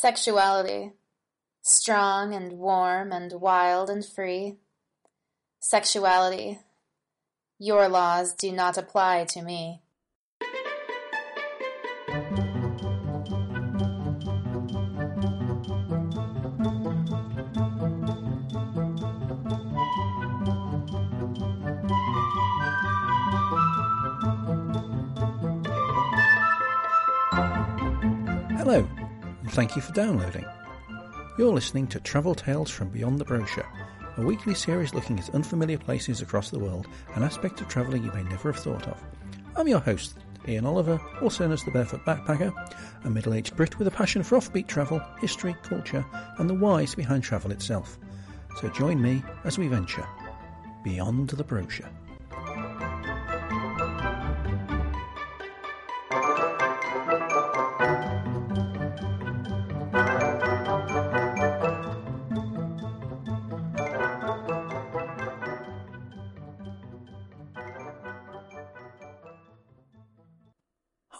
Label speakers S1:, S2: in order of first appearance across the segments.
S1: Sexuality. Strong and warm and wild and free. Sexuality. Your laws do not apply to me.
S2: Thank you for downloading. You're listening to Travel Tales from Beyond the Brochure, a weekly series looking at unfamiliar places across the world, an aspect of travelling you may never have thought of. I'm your host, Ian Oliver, also known as the Barefoot Backpacker, a middle aged Brit with a passion for offbeat travel, history, culture, and the whys behind travel itself. So join me as we venture beyond the brochure.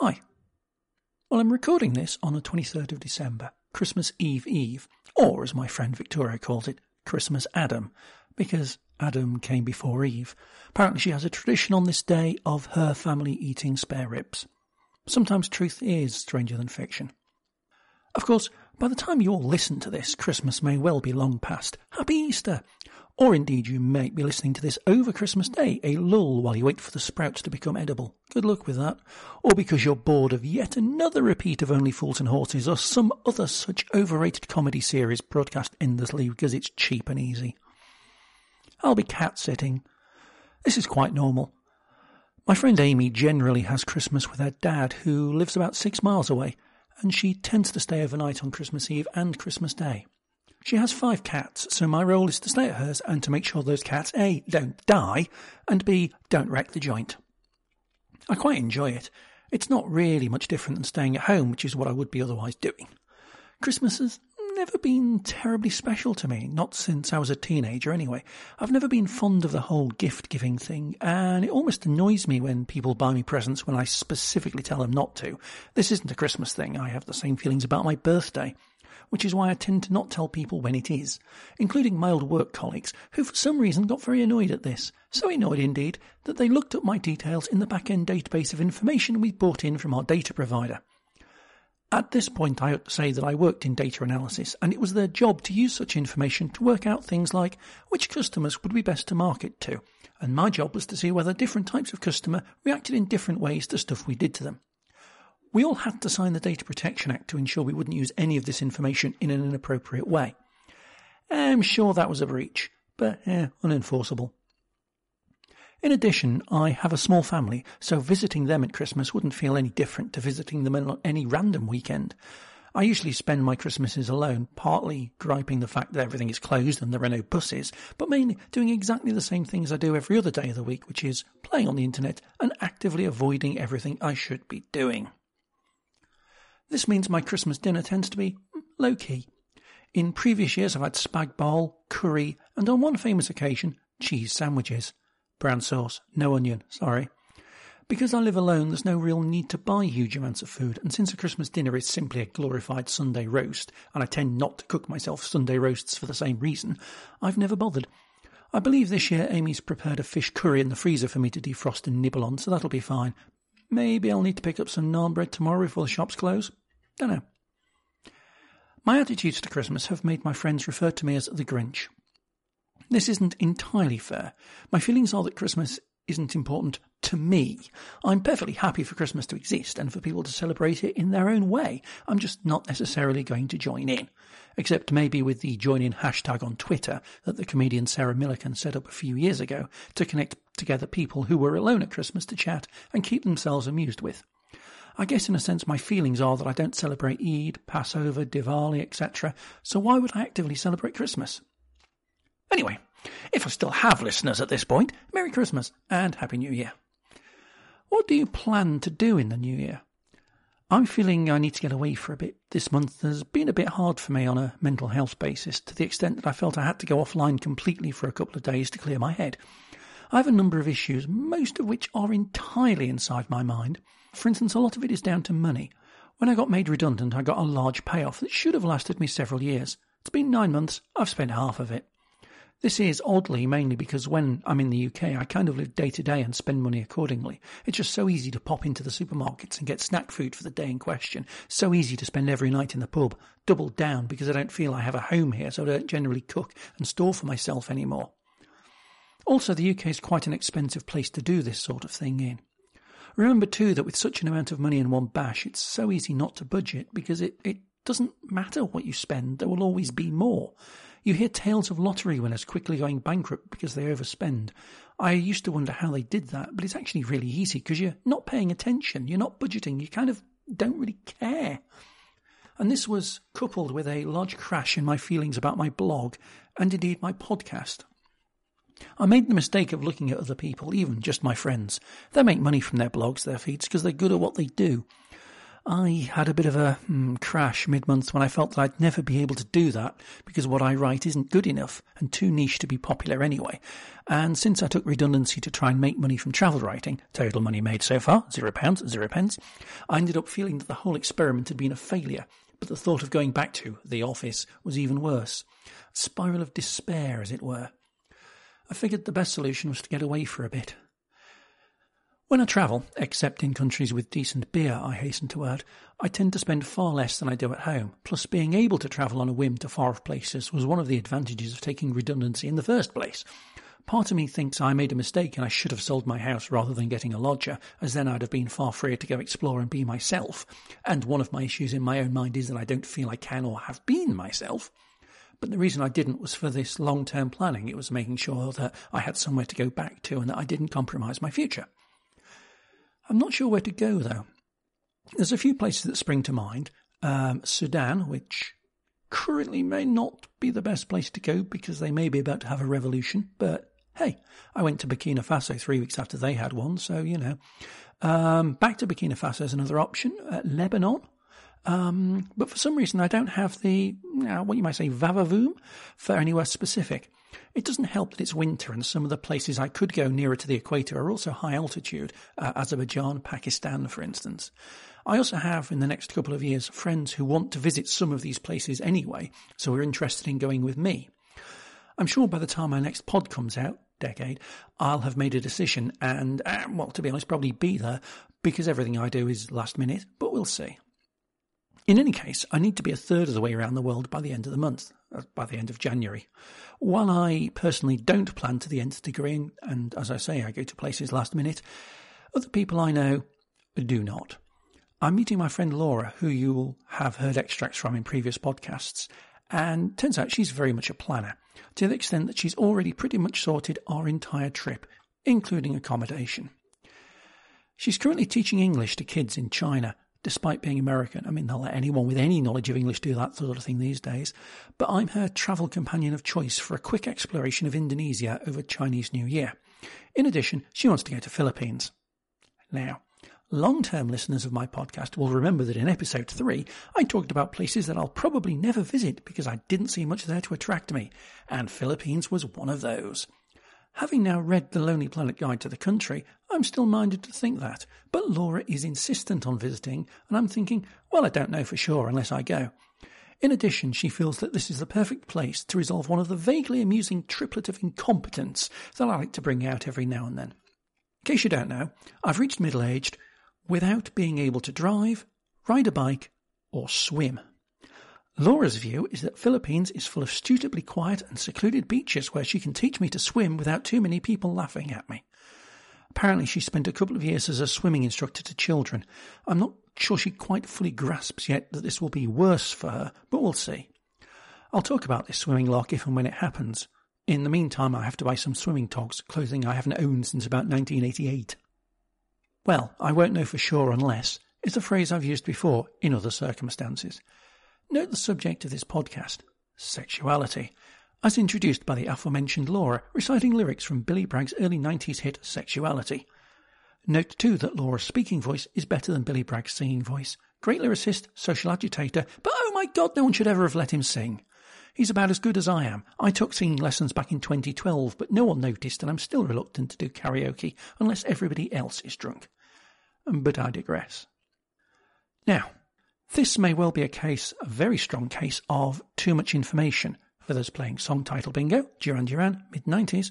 S2: Hi. Well, I'm recording this on the 23rd of December, Christmas Eve Eve, or as my friend Victoria calls it, Christmas Adam, because Adam came before Eve. Apparently, she has a tradition on this day of her family eating spare ribs. Sometimes truth is stranger than fiction. Of course, by the time you all listen to this, Christmas may well be long past. Happy Easter! Or indeed, you may be listening to this over Christmas Day, a lull while you wait for the sprouts to become edible. Good luck with that. Or because you're bored of yet another repeat of Only Fools and Horses or some other such overrated comedy series broadcast endlessly because it's cheap and easy. I'll be cat sitting. This is quite normal. My friend Amy generally has Christmas with her dad, who lives about six miles away, and she tends to stay overnight on Christmas Eve and Christmas Day. She has five cats, so my role is to stay at hers and to make sure those cats A. don't die, and B. don't wreck the joint. I quite enjoy it. It's not really much different than staying at home, which is what I would be otherwise doing. Christmas has never been terribly special to me, not since I was a teenager anyway. I've never been fond of the whole gift giving thing, and it almost annoys me when people buy me presents when I specifically tell them not to. This isn't a Christmas thing. I have the same feelings about my birthday which is why I tend to not tell people when it is, including my old work colleagues, who for some reason got very annoyed at this. So annoyed indeed that they looked up my details in the back end database of information we brought in from our data provider. At this point, I ought to say that I worked in data analysis, and it was their job to use such information to work out things like which customers would be best to market to, and my job was to see whether different types of customer reacted in different ways to stuff we did to them. We all had to sign the Data Protection Act to ensure we wouldn't use any of this information in an inappropriate way. I'm sure that was a breach, but eh, unenforceable. In addition, I have a small family, so visiting them at Christmas wouldn't feel any different to visiting them on any random weekend. I usually spend my Christmases alone, partly griping the fact that everything is closed and there are no buses, but mainly doing exactly the same things I do every other day of the week, which is playing on the internet and actively avoiding everything I should be doing. This means my Christmas dinner tends to be low key. In previous years, I've had spag bol, curry, and on one famous occasion, cheese sandwiches. Brown sauce, no onion, sorry. Because I live alone, there's no real need to buy huge amounts of food, and since a Christmas dinner is simply a glorified Sunday roast, and I tend not to cook myself Sunday roasts for the same reason, I've never bothered. I believe this year Amy's prepared a fish curry in the freezer for me to defrost and nibble on, so that'll be fine. Maybe I'll need to pick up some naan bread tomorrow before the shops close. Dunno. My attitudes to Christmas have made my friends refer to me as the Grinch. This isn't entirely fair. My feelings are that Christmas isn't important to me. I'm perfectly happy for Christmas to exist and for people to celebrate it in their own way. I'm just not necessarily going to join in. Except maybe with the join in hashtag on Twitter that the comedian Sarah Millican set up a few years ago to connect together people who were alone at Christmas to chat and keep themselves amused with. I guess in a sense my feelings are that I don't celebrate Eid, Passover, Diwali, etc. So why would I actively celebrate Christmas? Anyway, if I still have listeners at this point, Merry Christmas and Happy New Year. What do you plan to do in the new year? I'm feeling I need to get away for a bit. This month has been a bit hard for me on a mental health basis, to the extent that I felt I had to go offline completely for a couple of days to clear my head. I have a number of issues, most of which are entirely inside my mind. For instance, a lot of it is down to money. When I got made redundant, I got a large payoff that should have lasted me several years. It's been nine months, I've spent half of it. This is oddly mainly because when I'm in the UK, I kind of live day to day and spend money accordingly. It's just so easy to pop into the supermarkets and get snack food for the day in question. So easy to spend every night in the pub, doubled down because I don't feel I have a home here, so I don't generally cook and store for myself anymore. Also, the UK is quite an expensive place to do this sort of thing in. Remember too that with such an amount of money in one bash, it's so easy not to budget because it, it doesn't matter what you spend, there will always be more. You hear tales of lottery winners quickly going bankrupt because they overspend. I used to wonder how they did that, but it's actually really easy because you're not paying attention, you're not budgeting, you kind of don't really care. And this was coupled with a large crash in my feelings about my blog and indeed my podcast. I made the mistake of looking at other people, even just my friends. They make money from their blogs, their feeds, because they're good at what they do. I had a bit of a mm, crash mid month when I felt that I'd never be able to do that because what I write isn't good enough and too niche to be popular anyway. And since I took redundancy to try and make money from travel writing, total money made so far, zero pounds, zero pence, I ended up feeling that the whole experiment had been a failure. But the thought of going back to the office was even worse. A spiral of despair, as it were. I figured the best solution was to get away for a bit. When I travel, except in countries with decent beer, I hasten to add, I tend to spend far less than I do at home. Plus, being able to travel on a whim to far off places was one of the advantages of taking redundancy in the first place. Part of me thinks I made a mistake and I should have sold my house rather than getting a lodger, as then I'd have been far freer to go explore and be myself. And one of my issues in my own mind is that I don't feel I can or have been myself. But the reason I didn't was for this long term planning. It was making sure that I had somewhere to go back to and that I didn't compromise my future. I'm not sure where to go though. There's a few places that spring to mind. Um, Sudan, which currently may not be the best place to go because they may be about to have a revolution, but hey, I went to Burkina Faso three weeks after they had one, so you know. Um, back to Burkina Faso is another option. Uh, Lebanon. Um, but for some reason, I don't have the, know, what you might say, vavavoom for anywhere specific. It doesn't help that it's winter and some of the places I could go nearer to the equator are also high altitude, uh, Azerbaijan, Pakistan, for instance. I also have, in the next couple of years, friends who want to visit some of these places anyway, so we're interested in going with me. I'm sure by the time my next pod comes out, decade, I'll have made a decision and, uh, well, to be honest, probably be there because everything I do is last minute, but we'll see. In any case, I need to be a third of the way around the world by the end of the month, uh, by the end of January. While I personally don't plan to the nth degree, and as I say, I go to places last minute, other people I know do not. I'm meeting my friend Laura, who you will have heard extracts from in previous podcasts, and turns out she's very much a planner, to the extent that she's already pretty much sorted our entire trip, including accommodation. She's currently teaching English to kids in China, despite being American. I mean, they'll let anyone with any knowledge of English do that sort of thing these days. But I'm her travel companion of choice for a quick exploration of Indonesia over Chinese New Year. In addition, she wants to go to Philippines. Now, long term listeners of my podcast will remember that in episode 3, I talked about places that I'll probably never visit because I didn't see much there to attract me, and Philippines was one of those. Having now read the Lonely Planet Guide to the Country, I'm still minded to think that, but Laura is insistent on visiting, and I'm thinking, well, I don't know for sure unless I go. In addition, she feels that this is the perfect place to resolve one of the vaguely amusing triplet of incompetence that I like to bring out every now and then. In case you don't know, I've reached middle aged without being able to drive, ride a bike, or swim. Laura's view is that Philippines is full of stupidly quiet and secluded beaches where she can teach me to swim without too many people laughing at me. Apparently, she spent a couple of years as a swimming instructor to children. I'm not sure she quite fully grasps yet that this will be worse for her, but we'll see. I'll talk about this swimming lark if and when it happens. In the meantime, I have to buy some swimming togs, clothing I haven't owned since about 1988. Well, I won't know for sure unless is a phrase I've used before in other circumstances. Note the subject of this podcast sexuality, as introduced by the aforementioned Laura, reciting lyrics from Billy Bragg's early 90s hit Sexuality. Note too that Laura's speaking voice is better than Billy Bragg's singing voice. Great lyricist, social agitator, but oh my god, no one should ever have let him sing. He's about as good as I am. I took singing lessons back in 2012, but no one noticed, and I'm still reluctant to do karaoke unless everybody else is drunk. But I digress. Now, This may well be a case, a very strong case, of too much information for those playing song title bingo, Duran Duran, mid 90s,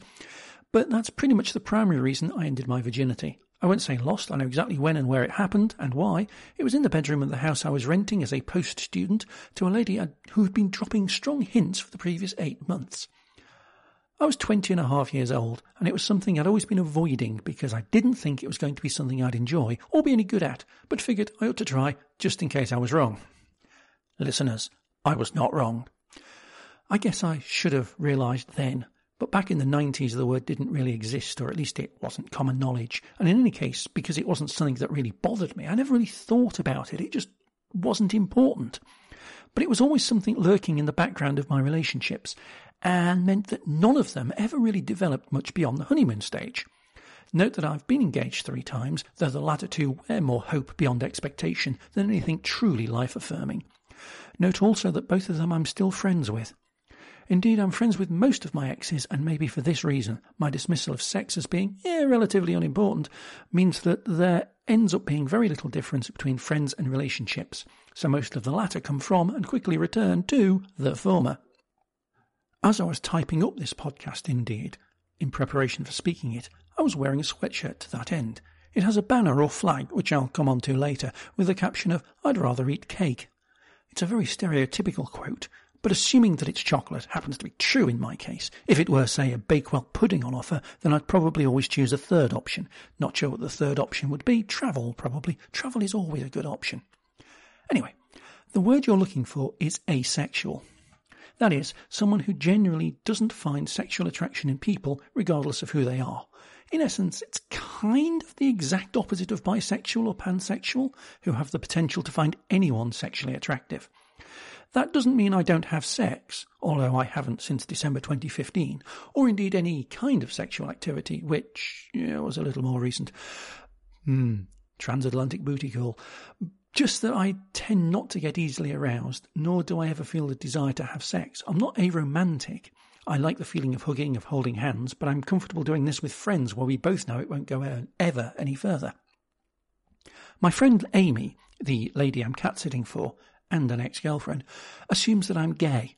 S2: but that's pretty much the primary reason I ended my virginity. I won't say lost, I know exactly when and where it happened and why. It was in the bedroom of the house I was renting as a post student to a lady who had been dropping strong hints for the previous eight months. I was twenty and a half years old, and it was something I'd always been avoiding because I didn't think it was going to be something I'd enjoy or be any good at, but figured I ought to try just in case I was wrong. Listeners, I was not wrong. I guess I should have realised then but back in the 90s, the word didn't really exist, or at least it wasn't common knowledge. And in any case, because it wasn't something that really bothered me, I never really thought about it. It just wasn't important. But it was always something lurking in the background of my relationships, and meant that none of them ever really developed much beyond the honeymoon stage. Note that I've been engaged three times, though the latter two were more hope beyond expectation than anything truly life affirming. Note also that both of them I'm still friends with. Indeed, I'm friends with most of my exes, and maybe for this reason, my dismissal of sex as being yeah, relatively unimportant means that there ends up being very little difference between friends and relationships, so most of the latter come from and quickly return to the former. As I was typing up this podcast, indeed, in preparation for speaking it, I was wearing a sweatshirt to that end. It has a banner or flag, which I'll come on to later, with the caption of, I'd rather eat cake. It's a very stereotypical quote, but assuming that it's chocolate happens to be true in my case, if it were, say, a Bakewell pudding on offer, then I'd probably always choose a third option. Not sure what the third option would be. Travel, probably. Travel is always a good option. Anyway, the word you're looking for is asexual. That is, someone who generally doesn't find sexual attraction in people, regardless of who they are. In essence, it's kind of the exact opposite of bisexual or pansexual, who have the potential to find anyone sexually attractive. That doesn't mean I don't have sex, although I haven't since December 2015, or indeed any kind of sexual activity, which was a little more recent. Hmm, transatlantic booty call. Just that I tend not to get easily aroused, nor do I ever feel the desire to have sex. I'm not aromantic. I like the feeling of hugging, of holding hands, but I'm comfortable doing this with friends where we both know it won't go ever any further. My friend Amy, the lady I'm cat sitting for, and an ex girlfriend, assumes that I'm gay.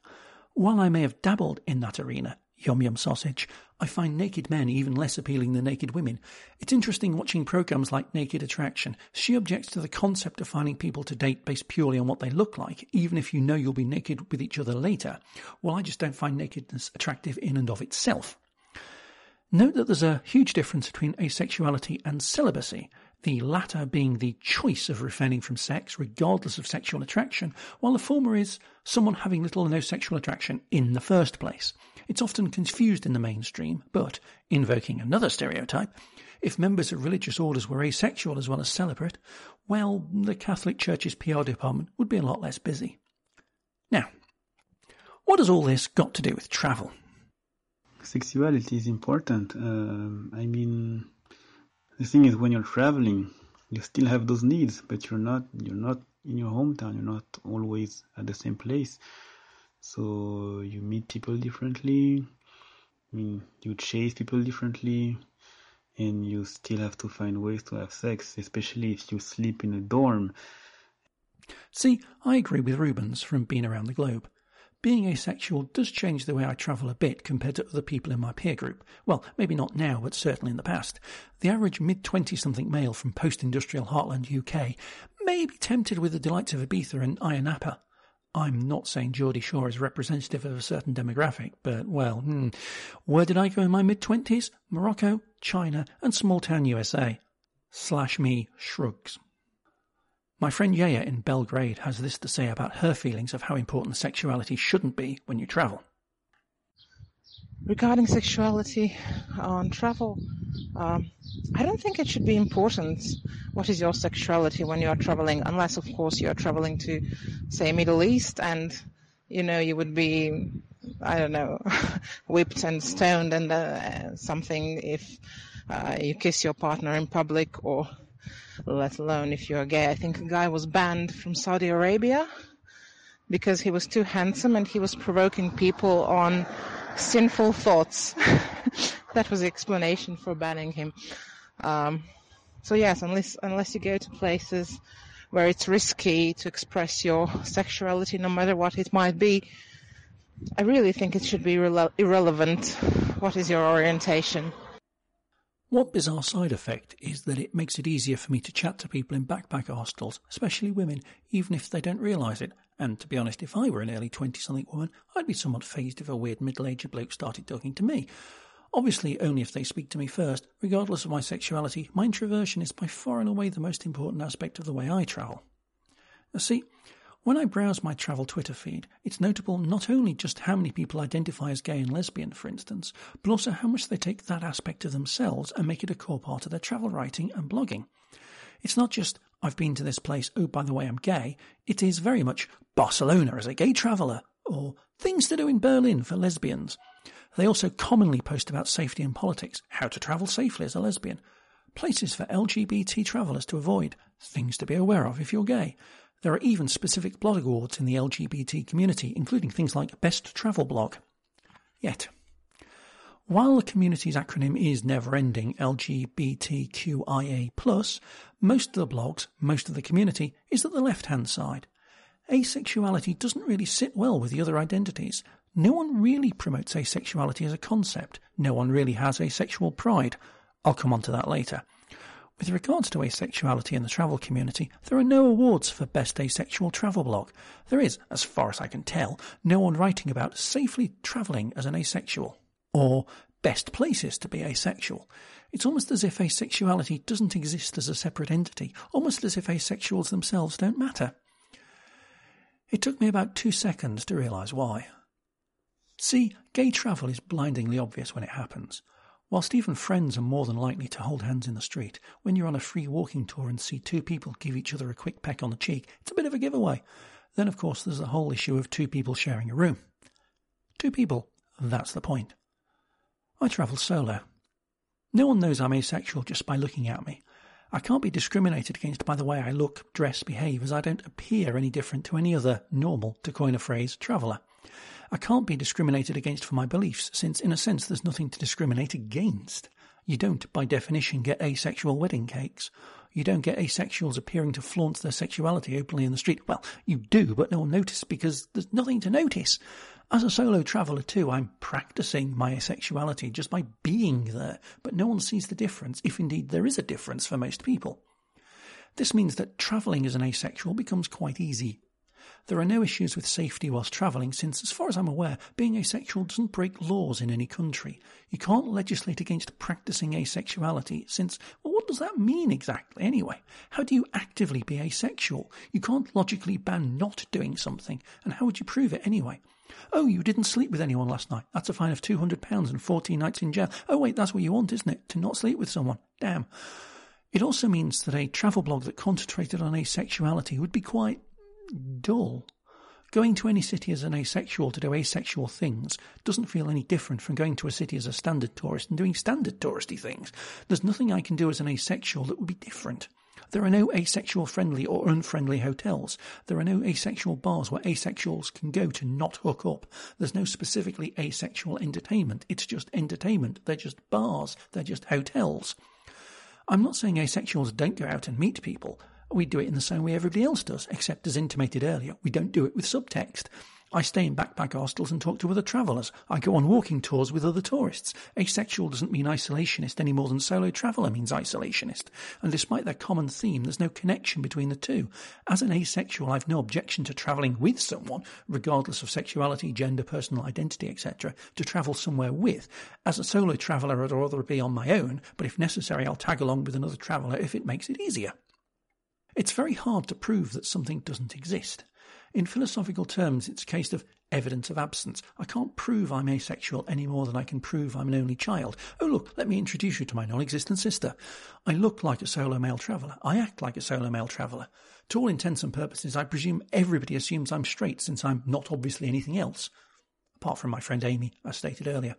S2: While I may have dabbled in that arena, yum yum sausage, I find naked men even less appealing than naked women. It's interesting watching programs like Naked Attraction. She objects to the concept of finding people to date based purely on what they look like, even if you know you'll be naked with each other later. Well, I just don't find nakedness attractive in and of itself. Note that there's a huge difference between asexuality and celibacy the latter being the choice of refraining from sex regardless of sexual attraction, while the former is someone having little or no sexual attraction in the first place. It's often confused in the mainstream, but, invoking another stereotype, if members of religious orders were asexual as well as celibate, well, the Catholic Church's PR department would be a lot less busy. Now, what has all this got to do with travel?
S3: Sexuality is important. Uh, I mean, the thing is when you're traveling you still have those needs but you're not you're not in your hometown you're not always at the same place so you meet people differently I mean you chase people differently and you still have to find ways to have sex especially if you sleep in a dorm
S2: see i agree with rubens from being around the globe being asexual does change the way I travel a bit compared to other people in my peer group. Well, maybe not now, but certainly in the past. The average mid 20 something male from post industrial heartland UK may be tempted with the delights of Ibiza and Ayia Napa. I'm not saying Geordie Shore is representative of a certain demographic, but well, hmm. where did I go in my mid 20s? Morocco, China, and small town USA. Slash me shrugs. My friend Yaya in Belgrade has this to say about her feelings of how important sexuality shouldn't be when you travel.
S4: Regarding sexuality on travel, um, I don't think it should be important what is your sexuality when you are traveling, unless, of course, you are traveling to, say, Middle East and, you know, you would be, I don't know, whipped and stoned and uh, something if uh, you kiss your partner in public or let alone if you're gay. I think a guy was banned from Saudi Arabia because he was too handsome and he was provoking people on sinful thoughts. that was the explanation for banning him. Um, so yes, unless unless you go to places where it's risky to express your sexuality, no matter what it might be. I really think it should be rele- irrelevant. What is your orientation?
S2: One bizarre side effect is that it makes it easier for me to chat to people in backpacker hostels, especially women, even if they don't realise it. And to be honest, if I were an early 20 something woman, I'd be somewhat fazed if a weird middle aged bloke started talking to me. Obviously, only if they speak to me first. Regardless of my sexuality, my introversion is by far and away the most important aspect of the way I travel. Now, see, when I browse my travel Twitter feed, it's notable not only just how many people identify as gay and lesbian, for instance, but also how much they take that aspect of themselves and make it a core part of their travel writing and blogging. It's not just, I've been to this place, oh, by the way, I'm gay. It is very much Barcelona as a gay traveller, or things to do in Berlin for lesbians. They also commonly post about safety and politics, how to travel safely as a lesbian, places for LGBT travellers to avoid, things to be aware of if you're gay. There are even specific blog awards in the LGBT community, including things like Best Travel Blog. Yet, while the community's acronym is never ending LGBTQIA, most of the blogs, most of the community, is at the left hand side. Asexuality doesn't really sit well with the other identities. No one really promotes asexuality as a concept. No one really has asexual pride. I'll come on to that later. With regards to asexuality in the travel community, there are no awards for Best Asexual Travel Blog. There is, as far as I can tell, no one writing about safely travelling as an asexual, or best places to be asexual. It's almost as if asexuality doesn't exist as a separate entity, almost as if asexuals themselves don't matter. It took me about two seconds to realise why. See, gay travel is blindingly obvious when it happens. Whilst even friends are more than likely to hold hands in the street, when you're on a free walking tour and see two people give each other a quick peck on the cheek, it's a bit of a giveaway. Then, of course, there's the whole issue of two people sharing a room. Two people, that's the point. I travel solo. No one knows I'm asexual just by looking at me. I can't be discriminated against by the way I look, dress, behave, as I don't appear any different to any other normal, to coin a phrase, traveller. I can't be discriminated against for my beliefs, since in a sense there's nothing to discriminate against. You don't, by definition, get asexual wedding cakes. You don't get asexuals appearing to flaunt their sexuality openly in the street. Well, you do, but no one notices because there's nothing to notice. As a solo traveller too, I'm practicing my asexuality just by being there, but no one sees the difference, if indeed there is a difference for most people. This means that travelling as an asexual becomes quite easy. There are no issues with safety whilst travelling, since, as far as I'm aware, being asexual doesn't break laws in any country. You can't legislate against practicing asexuality, since, well, what does that mean exactly anyway? How do you actively be asexual? You can't logically ban not doing something, and how would you prove it anyway? Oh, you didn't sleep with anyone last night. That's a fine of £200 and 14 nights in jail. Oh, wait, that's what you want, isn't it? To not sleep with someone. Damn. It also means that a travel blog that concentrated on asexuality would be quite dull. Going to any city as an asexual to do asexual things doesn't feel any different from going to a city as a standard tourist and doing standard touristy things. There's nothing I can do as an asexual that would be different. There are no asexual friendly or unfriendly hotels. There are no asexual bars where asexuals can go to not hook up. There's no specifically asexual entertainment. It's just entertainment. They're just bars. They're just hotels. I'm not saying asexuals don't go out and meet people. We do it in the same way everybody else does, except as intimated earlier, we don't do it with subtext. I stay in backpack hostels and talk to other travellers. I go on walking tours with other tourists. Asexual doesn't mean isolationist any more than solo traveller means isolationist. And despite their common theme, there's no connection between the two. As an asexual, I've no objection to travelling with someone, regardless of sexuality, gender, personal identity, etc., to travel somewhere with. As a solo traveller, I'd rather be on my own, but if necessary, I'll tag along with another traveller if it makes it easier. It's very hard to prove that something doesn't exist. In philosophical terms, it's a case of evidence of absence. I can't prove I'm asexual any more than I can prove I'm an only child. Oh, look, let me introduce you to my non existent sister. I look like a solo male traveller. I act like a solo male traveller. To all intents and purposes, I presume everybody assumes I'm straight since I'm not obviously anything else. Apart from my friend Amy, as stated earlier.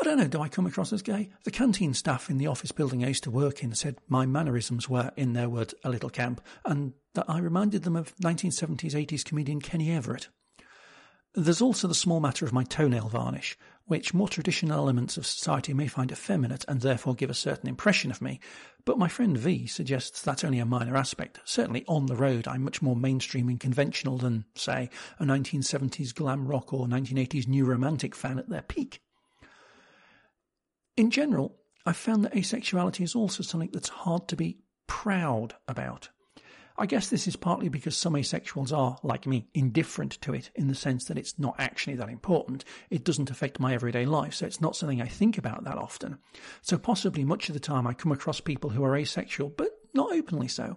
S2: I don't know, do I come across as gay? The canteen staff in the office building I used to work in said my mannerisms were, in their words, a little camp, and that I reminded them of 1970s 80s comedian Kenny Everett. There's also the small matter of my toenail varnish, which more traditional elements of society may find effeminate and therefore give a certain impression of me, but my friend V suggests that's only a minor aspect. Certainly on the road, I'm much more mainstream and conventional than, say, a 1970s glam rock or 1980s new romantic fan at their peak. In general, I've found that asexuality is also something that's hard to be proud about. I guess this is partly because some asexuals are, like me, indifferent to it in the sense that it's not actually that important. It doesn't affect my everyday life, so it's not something I think about that often. So possibly much of the time I come across people who are asexual, but not openly so.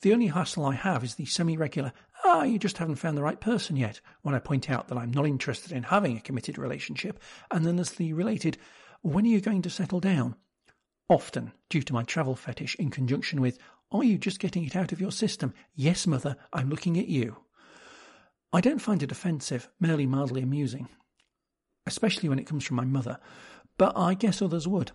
S2: The only hassle I have is the semi regular, ah, you just haven't found the right person yet, when I point out that I'm not interested in having a committed relationship, and then there's the related, when are you going to settle down? Often, due to my travel fetish, in conjunction with, are you just getting it out of your system? Yes, mother, I'm looking at you. I don't find it offensive, merely mildly amusing, especially when it comes from my mother, but I guess others would.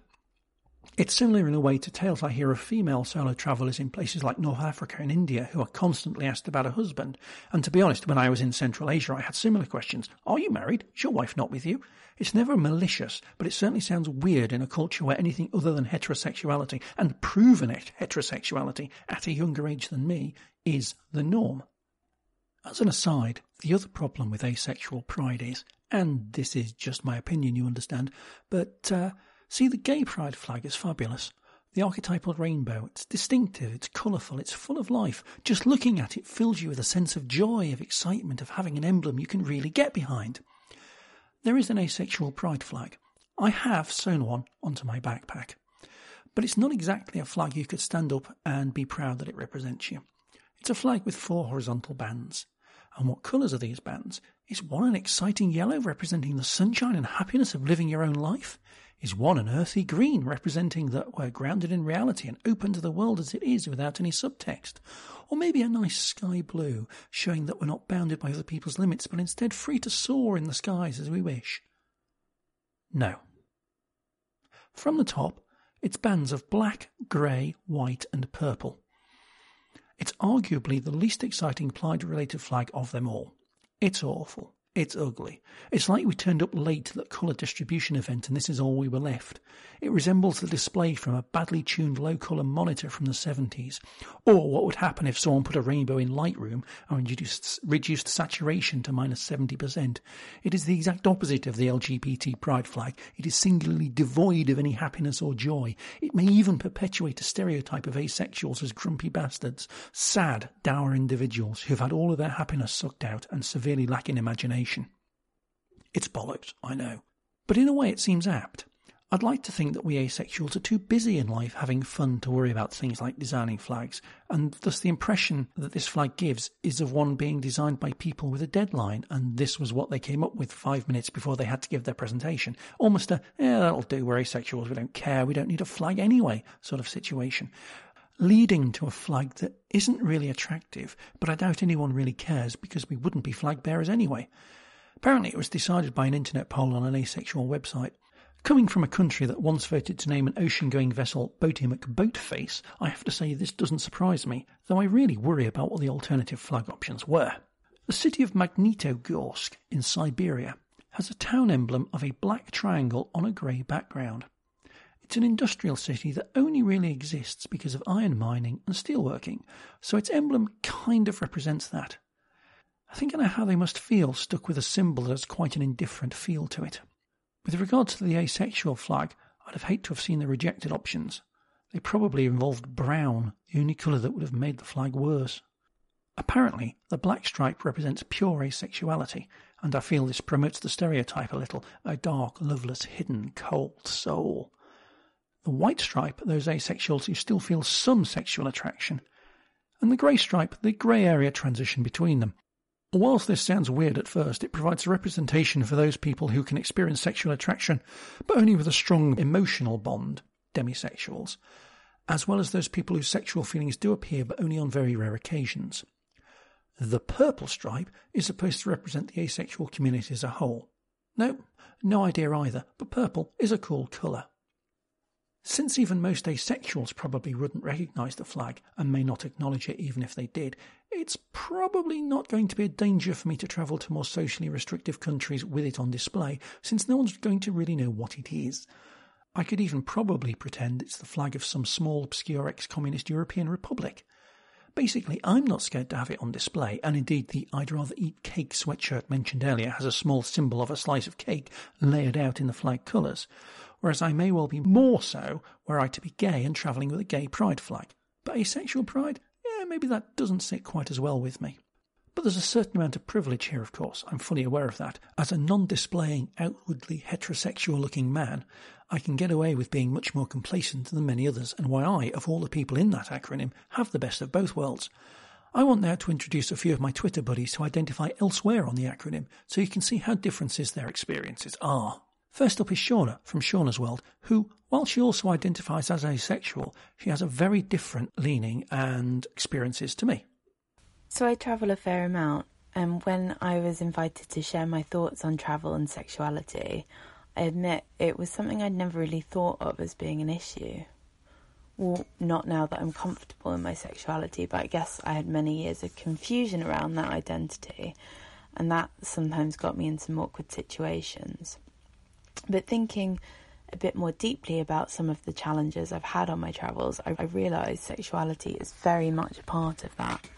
S2: It's similar in a way to tales I hear of female solo travellers in places like North Africa and India who are constantly asked about a husband. And to be honest, when I was in Central Asia, I had similar questions. Are you married? Is your wife not with you? It's never malicious, but it certainly sounds weird in a culture where anything other than heterosexuality, and proven heterosexuality at a younger age than me, is the norm. As an aside, the other problem with asexual pride is, and this is just my opinion, you understand, but uh, See, the gay pride flag is fabulous. The archetypal rainbow, it's distinctive, it's colourful, it's full of life. Just looking at it fills you with a sense of joy, of excitement, of having an emblem you can really get behind. There is an asexual pride flag. I have sewn one onto my backpack. But it's not exactly a flag you could stand up and be proud that it represents you. It's a flag with four horizontal bands. And what colours are these bands? Is one an exciting yellow representing the sunshine and happiness of living your own life? Is one an earthy green, representing that we're grounded in reality and open to the world as it is without any subtext. Or maybe a nice sky blue, showing that we're not bounded by other people's limits, but instead free to soar in the skies as we wish. No. From the top, it's bands of black, grey, white, and purple. It's arguably the least exciting Pride related flag of them all. It's awful. It's ugly. It's like we turned up late to that colour distribution event and this is all we were left. It resembles the display from a badly tuned low colour monitor from the 70s. Or what would happen if someone put a rainbow in Lightroom and reduced, reduced saturation to minus 70%. It is the exact opposite of the LGBT pride flag. It is singularly devoid of any happiness or joy. It may even perpetuate a stereotype of asexuals as grumpy bastards, sad, dour individuals who've had all of their happiness sucked out and severely lack in imagination. It's bollocks, I know. But in a way, it seems apt. I'd like to think that we asexuals are too busy in life having fun to worry about things like designing flags, and thus the impression that this flag gives is of one being designed by people with a deadline, and this was what they came up with five minutes before they had to give their presentation. Almost a, yeah, that'll do, we're asexuals, we don't care, we don't need a flag anyway sort of situation. Leading to a flag that isn't really attractive, but I doubt anyone really cares because we wouldn't be flag bearers anyway. Apparently, it was decided by an internet poll on an asexual website. Coming from a country that once voted to name an ocean going vessel Boaty McBoatface, I have to say this doesn't surprise me, though I really worry about what the alternative flag options were. The city of Magnitogorsk in Siberia has a town emblem of a black triangle on a grey background. It's an industrial city that only really exists because of iron mining and steelworking, so its emblem kind of represents that. I think I know how they must feel stuck with a symbol that has quite an indifferent feel to it. With regard to the asexual flag, I'd have hated to have seen the rejected options. They probably involved brown, the only colour that would have made the flag worse. Apparently, the black stripe represents pure asexuality, and I feel this promotes the stereotype a little a dark, loveless, hidden, cold soul. The white stripe, those asexuals who still feel some sexual attraction, and the grey stripe, the grey area transition between them, Whilst this sounds weird at first, it provides a representation for those people who can experience sexual attraction, but only with a strong emotional bond, demisexuals, as well as those people whose sexual feelings do appear but only on very rare occasions. The purple stripe is supposed to represent the asexual community as a whole. No, no idea either, but purple is a cool colour. Since even most asexuals probably wouldn't recognise the flag and may not acknowledge it even if they did, it's probably not going to be a danger for me to travel to more socially restrictive countries with it on display, since no one's going to really know what it is. I could even probably pretend it's the flag of some small, obscure ex communist European republic. Basically, I'm not scared to have it on display, and indeed, the I'd rather eat cake sweatshirt mentioned earlier has a small symbol of a slice of cake layered out in the flag colours whereas I may well be more so were I to be gay and travelling with a gay pride flag. But asexual pride, yeah, maybe that doesn't sit quite as well with me. But there's a certain amount of privilege here, of course. I'm fully aware of that. As a non displaying, outwardly heterosexual looking man, I can get away with being much more complacent than many others, and why I, of all the people in that acronym, have the best of both worlds. I want now to introduce a few of my Twitter buddies to identify elsewhere on the acronym so you can see how differences their experiences are. First up is Shauna from Shauna's World, who, while she also identifies as asexual, she has a very different leaning and experiences to me.
S5: So I travel a fair amount, and when I was invited to share my thoughts on travel and sexuality, I admit it was something I'd never really thought of as being an issue. Well, not now that I'm comfortable in my sexuality, but I guess I had many years of confusion around that identity, and that sometimes got me in some awkward situations. But thinking a bit more deeply about some of the challenges I've had on my travels, I, I realise sexuality is very much a part of that.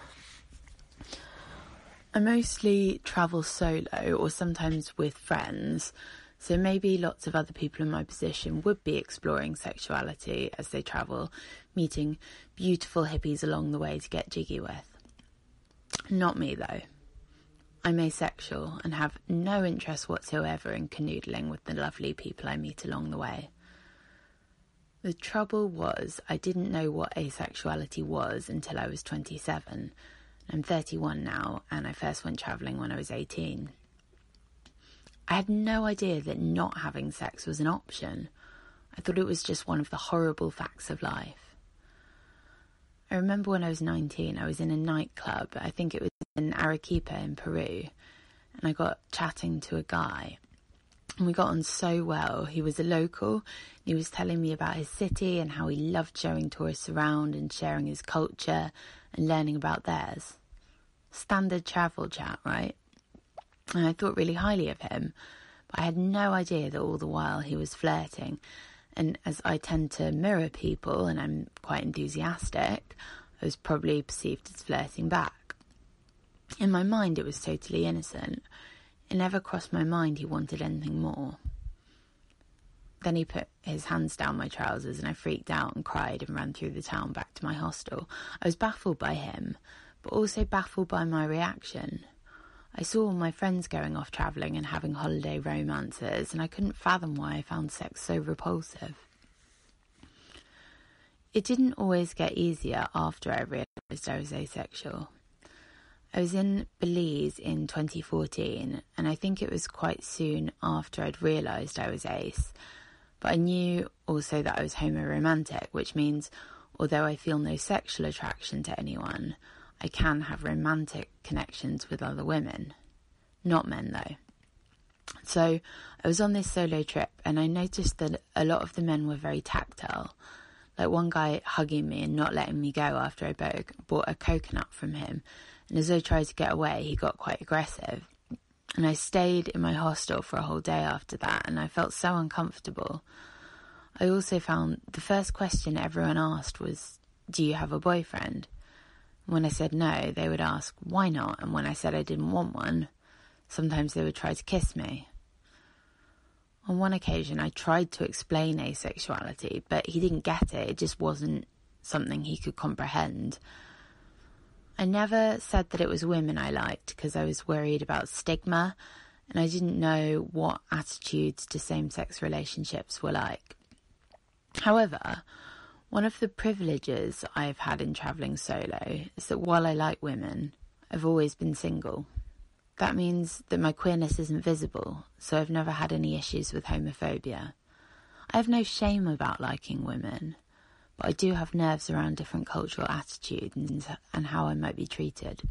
S5: I mostly travel solo or sometimes with friends, so maybe lots of other people in my position would be exploring sexuality as they travel, meeting beautiful hippies along the way to get jiggy with. Not me though. I'm asexual and have no interest whatsoever in canoodling with the lovely people I meet along the way. The trouble was, I didn't know what asexuality was until I was 27. I'm 31 now, and I first went travelling when I was 18. I had no idea that not having sex was an option. I thought it was just one of the horrible facts of life. I remember when I was 19, I was in a nightclub, I think it was in Arequipa in Peru, and I got chatting to a guy. And we got on so well. He was a local. he was telling me about his city and how he loved showing tourists around and sharing his culture and learning about theirs. Standard travel chat, right? And I thought really highly of him, but I had no idea that all the while he was flirting. And as I tend to mirror people and I'm quite enthusiastic, I was probably perceived as flirting back. In my mind, it was totally innocent. It never crossed my mind he wanted anything more. Then he put his hands down my trousers and I freaked out and cried and ran through the town back to my hostel. I was baffled by him, but also baffled by my reaction. I saw all my friends going off travelling and having holiday romances, and I couldn't fathom why I found sex so repulsive. It didn't always get easier after I realised I was asexual. I was in Belize in 2014, and I think it was quite soon after I'd realised I was ace. But I knew also that I was homoromantic, which means although I feel no sexual attraction to anyone, I can have romantic connections with other women. Not men, though. So I was on this solo trip, and I noticed that a lot of the men were very tactile. Like one guy hugging me and not letting me go after I bought a coconut from him and as I tried to get away, he got quite aggressive. And I stayed in my hostel for a whole day after that, and I felt so uncomfortable. I also found the first question everyone asked was, Do you have a boyfriend? When I said no, they would ask, Why not? And when I said I didn't want one, sometimes they would try to kiss me. On one occasion, I tried to explain asexuality, but he didn't get it. It just wasn't something he could comprehend. I never said that it was women I liked because I was worried about stigma and I didn't know what attitudes to same sex relationships were like. However, one of the privileges I've had in travelling solo is that while I like women, I've always been single. That means that my queerness isn't visible, so I've never had any issues with homophobia. I have no shame about liking women but I do have nerves around different cultural attitudes and how I might be treated.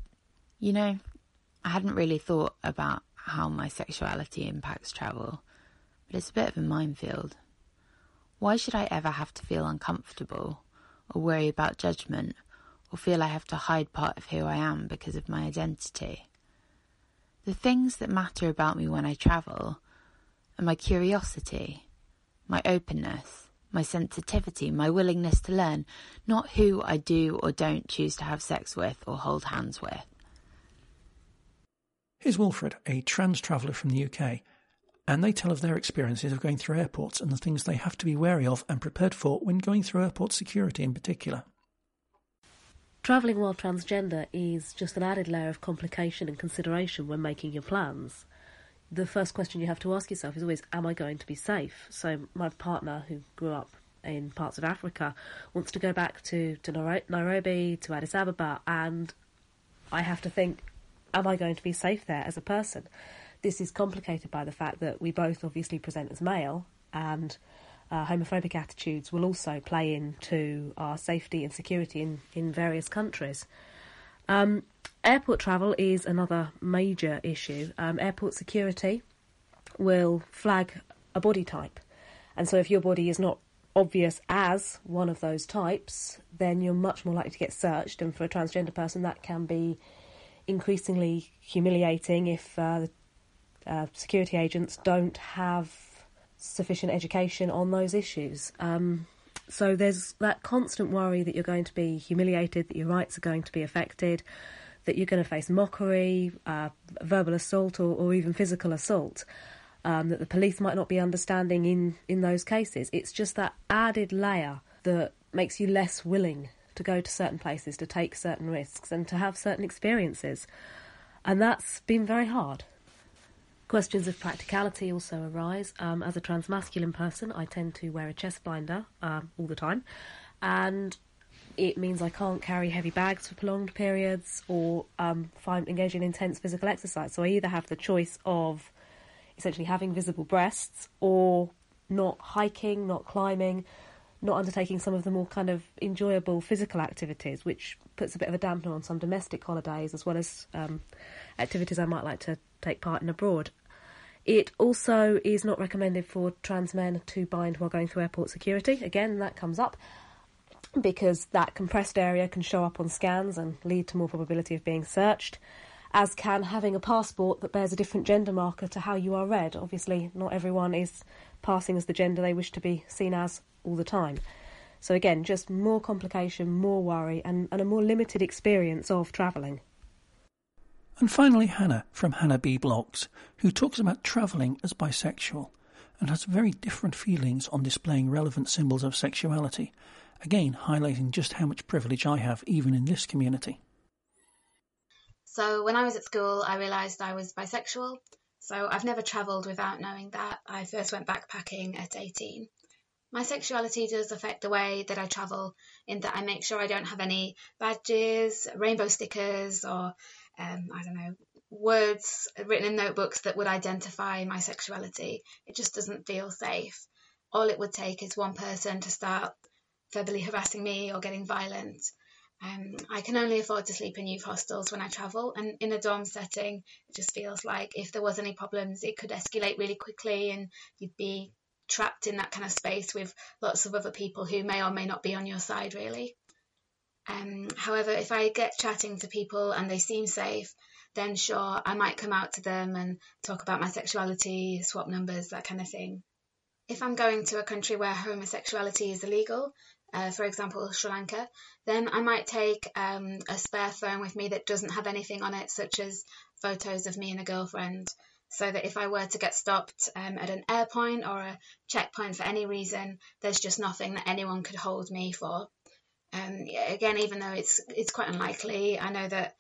S5: You know, I hadn't really thought about how my sexuality impacts travel, but it's a bit of a minefield. Why should I ever have to feel uncomfortable, or worry about judgment, or feel I have to hide part of who I am because of my identity? The things that matter about me when I travel are my curiosity, my openness, my sensitivity, my willingness to learn, not who I do or don't choose to have sex with or hold hands with.
S2: Here's Wilfred, a trans traveller from the UK, and they tell of their experiences of going through airports and the things they have to be wary of and prepared for when going through airport security in particular.
S6: Travelling while transgender is just an added layer of complication and consideration when making your plans. The first question you have to ask yourself is always, Am I going to be safe? So, my partner, who grew up in parts of Africa, wants to go back to, to Nairobi, to Addis Ababa, and I have to think, am I going to be safe there as a person? This is complicated by the fact that we both obviously present as male, and uh, homophobic attitudes will also play into our safety and security in, in various countries. Um, airport travel is another major issue. Um, airport security will flag a body type, and so if your body is not obvious as one of those types, then you're much more likely to get searched. And for a transgender person, that can be increasingly humiliating if uh, uh, security agents don't have sufficient education on those issues. Um, so there's that constant worry that you're going to be humiliated, that your rights are going to be affected, that you're going to face mockery, uh, verbal assault, or, or, even physical assault. Um, that the police might not be understanding in, in those cases. It's just that added layer that makes you less willing to go to certain places, to take certain risks, and to have certain experiences. And that's been very hard. Questions of practicality also arise. Um, as a transmasculine person, I tend to wear a chest binder um, all the time, and it means I can't carry heavy bags for prolonged periods or um, find engage in intense physical exercise. So I either have the choice of essentially having visible breasts or not hiking, not climbing, not undertaking some of the more kind of enjoyable physical activities, which puts a bit of a dampener on some domestic holidays as well as um, activities I might like to take part in abroad. It also is not recommended for trans men to bind while going through airport security. Again, that comes up because that compressed area can show up on scans and lead to more probability of being searched, as can having a passport that bears a different gender marker to how you are read. Obviously, not everyone is passing as the gender they wish to be seen as all the time. So, again, just more complication, more worry, and, and a more limited experience of travelling.
S2: And finally, Hannah from Hannah B. Blogs, who talks about travelling as bisexual and has very different feelings on displaying relevant symbols of sexuality, again highlighting just how much privilege I have even in this community.
S7: So, when I was at school, I realised I was bisexual. So, I've never travelled without knowing that. I first went backpacking at 18. My sexuality does affect the way that I travel, in that I make sure I don't have any badges, rainbow stickers, or um, I don't know, words written in notebooks that would identify my sexuality. It just doesn't feel safe. All it would take is one person to start verbally harassing me or getting violent. Um, I can only afford to sleep in youth hostels when I travel, and in a dorm setting, it just feels like if there was any problems, it could escalate really quickly, and you'd be trapped in that kind of space with lots of other people who may or may not be on your side, really. Um, however, if I get chatting to people and they seem safe, then sure, I might come out to them and talk about my sexuality, swap numbers, that kind of thing. If I'm going to a country where homosexuality is illegal, uh, for example, Sri Lanka, then I might take um, a spare phone with me that doesn't have anything on it, such as photos of me and a girlfriend, so that if I were to get stopped um, at an airport or a checkpoint for any reason, there's just nothing that anyone could hold me for. Um, again, even though it's it's quite unlikely, I know that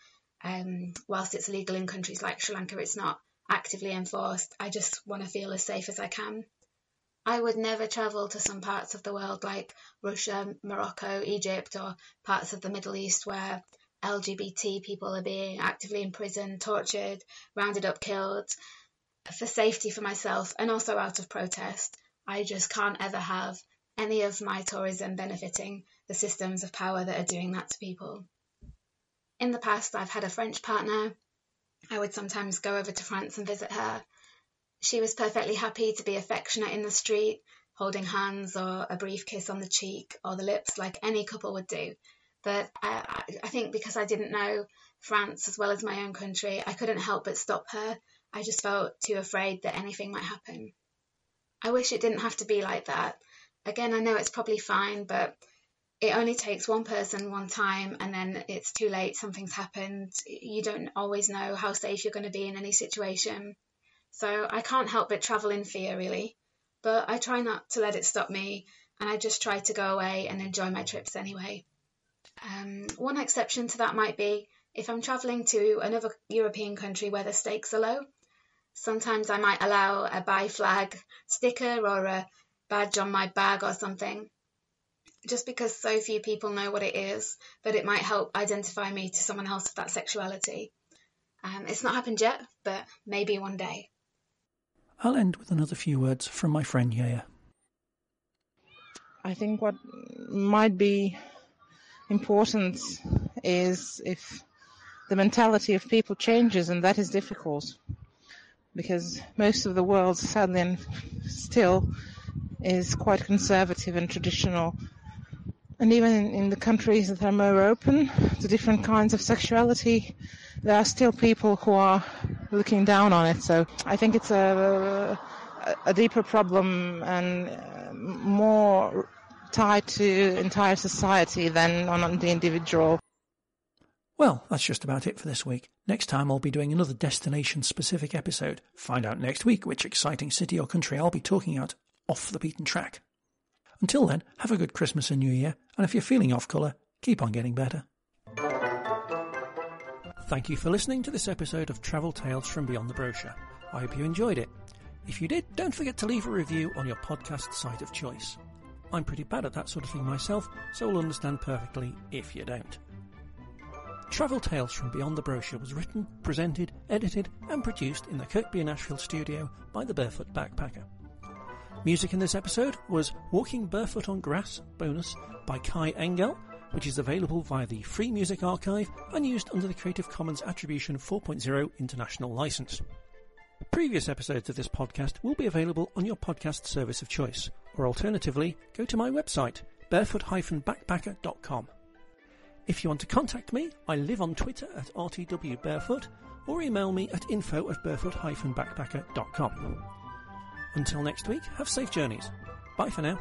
S7: um, whilst it's legal in countries like Sri Lanka, it's not actively enforced. I just want to feel as safe as I can. I would never travel to some parts of the world like Russia, Morocco, Egypt, or parts of the Middle East where LGBT people are being actively imprisoned, tortured, rounded up, killed for safety for myself and also out of protest. I just can't ever have any of my tourism benefiting the systems of power that are doing that to people. In the past, I've had a French partner. I would sometimes go over to France and visit her. She was perfectly happy to be affectionate in the street, holding hands or a brief kiss on the cheek or the lips like any couple would do. But I, I think because I didn't know France as well as my own country, I couldn't help but stop her. I just felt too afraid that anything might happen. I wish it didn't have to be like that. Again, I know it's probably fine, but it only takes one person one time and then it's too late, something's happened. You don't always know how safe you're going to be in any situation. So I can't help but travel in fear, really. But I try not to let it stop me and I just try to go away and enjoy my trips anyway. Um, one exception to that might be if I'm travelling to another European country where the stakes are low. Sometimes I might allow a bi flag sticker or a badge on my bag or something just because so few people know what it is, but it might help identify me to someone else of that sexuality. Um, it's not happened yet, but maybe one day.
S2: I'll end with another few words from my friend Yaya.
S4: I think what might be important is if the mentality of people changes, and that is difficult because most of the world, sadly still, is quite conservative and traditional and even in, in, the countries that are more open to different kinds of sexuality, there are still people who are looking down on it. So I think it's a, a deeper problem and uh, more tied to entire society than on the individual.
S2: Well, that's just about it for this week. Next time I'll be doing another destination specific episode. Find out next week which exciting city or country I'll be talking about off the beaten track. Until then, have a good Christmas and New Year, and if you're feeling off colour, keep on getting better. Thank you for listening to this episode of Travel Tales from Beyond the Brochure. I hope you enjoyed it. If you did, don't forget to leave a review on your podcast site of choice. I'm pretty bad at that sort of thing myself, so I'll understand perfectly if you don't. Travel Tales from Beyond the Brochure was written, presented, edited, and produced in the Kirkby-in-Ashfield studio by the Barefoot Backpacker. Music in this episode was Walking Barefoot on Grass bonus by Kai Engel, which is available via the Free Music Archive and used under the Creative Commons Attribution 4.0 International License. Previous episodes of this podcast will be available on your podcast service of choice, or alternatively, go to my website, barefoot-backpacker.com. If you want to contact me, I live on Twitter at rtwbarefoot, or email me at info at barefoot-backpacker.com. Until next week, have safe journeys. Bye for now.